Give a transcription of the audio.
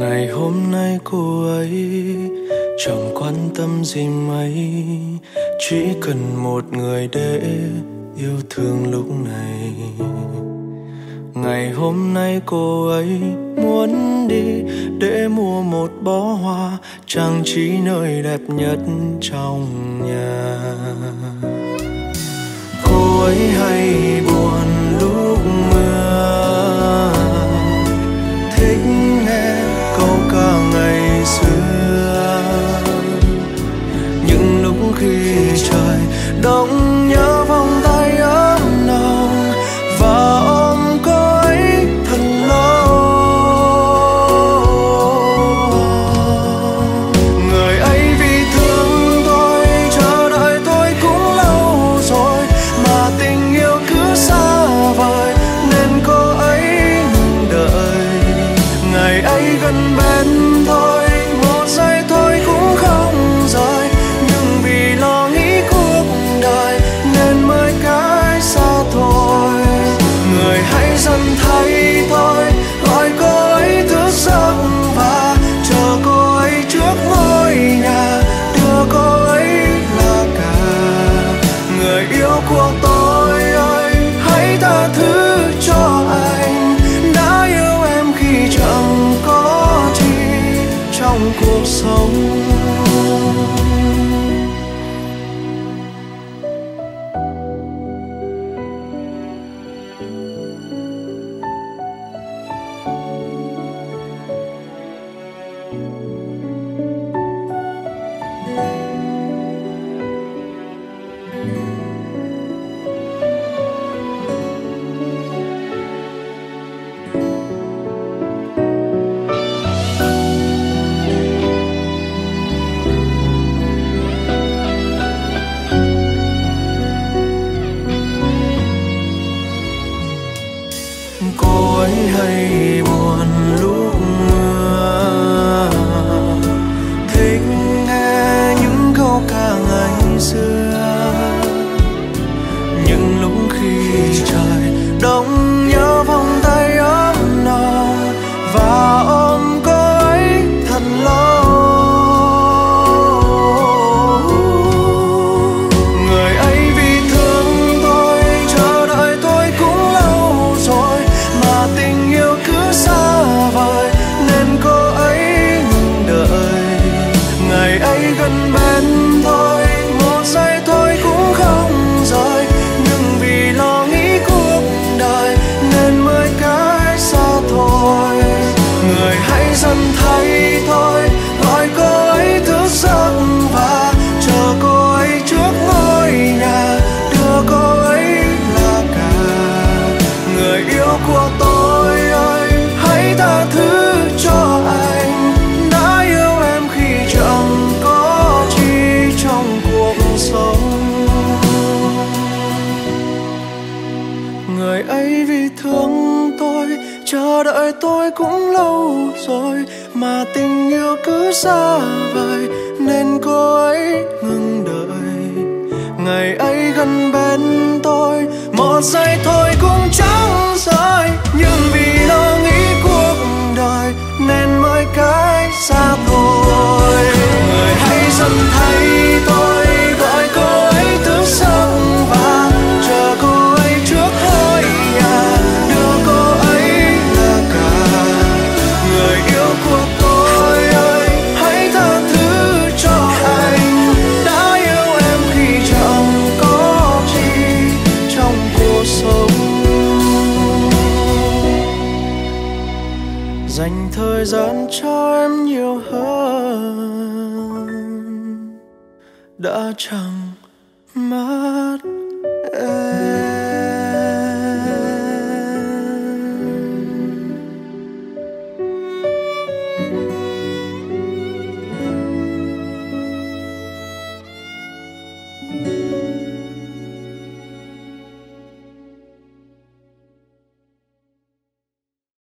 ngày hôm nay cô ấy chẳng quan tâm gì mấy, chỉ cần một người để yêu thương lúc này. Ngày hôm nay cô ấy muốn đi để mua một bó hoa, trang trí nơi đẹp nhất trong nhà. Cô ấy hay buồn 懂 cuộc sống. Cô ấy hay buồn. đợi tôi cũng lâu rồi mà tình yêu cứ xa vời, nên cô ấy ngừng đợi. Ngày ấy gần bên tôi, một giây thôi dành thời gian cho em nhiều hơn. Đã chẳng mất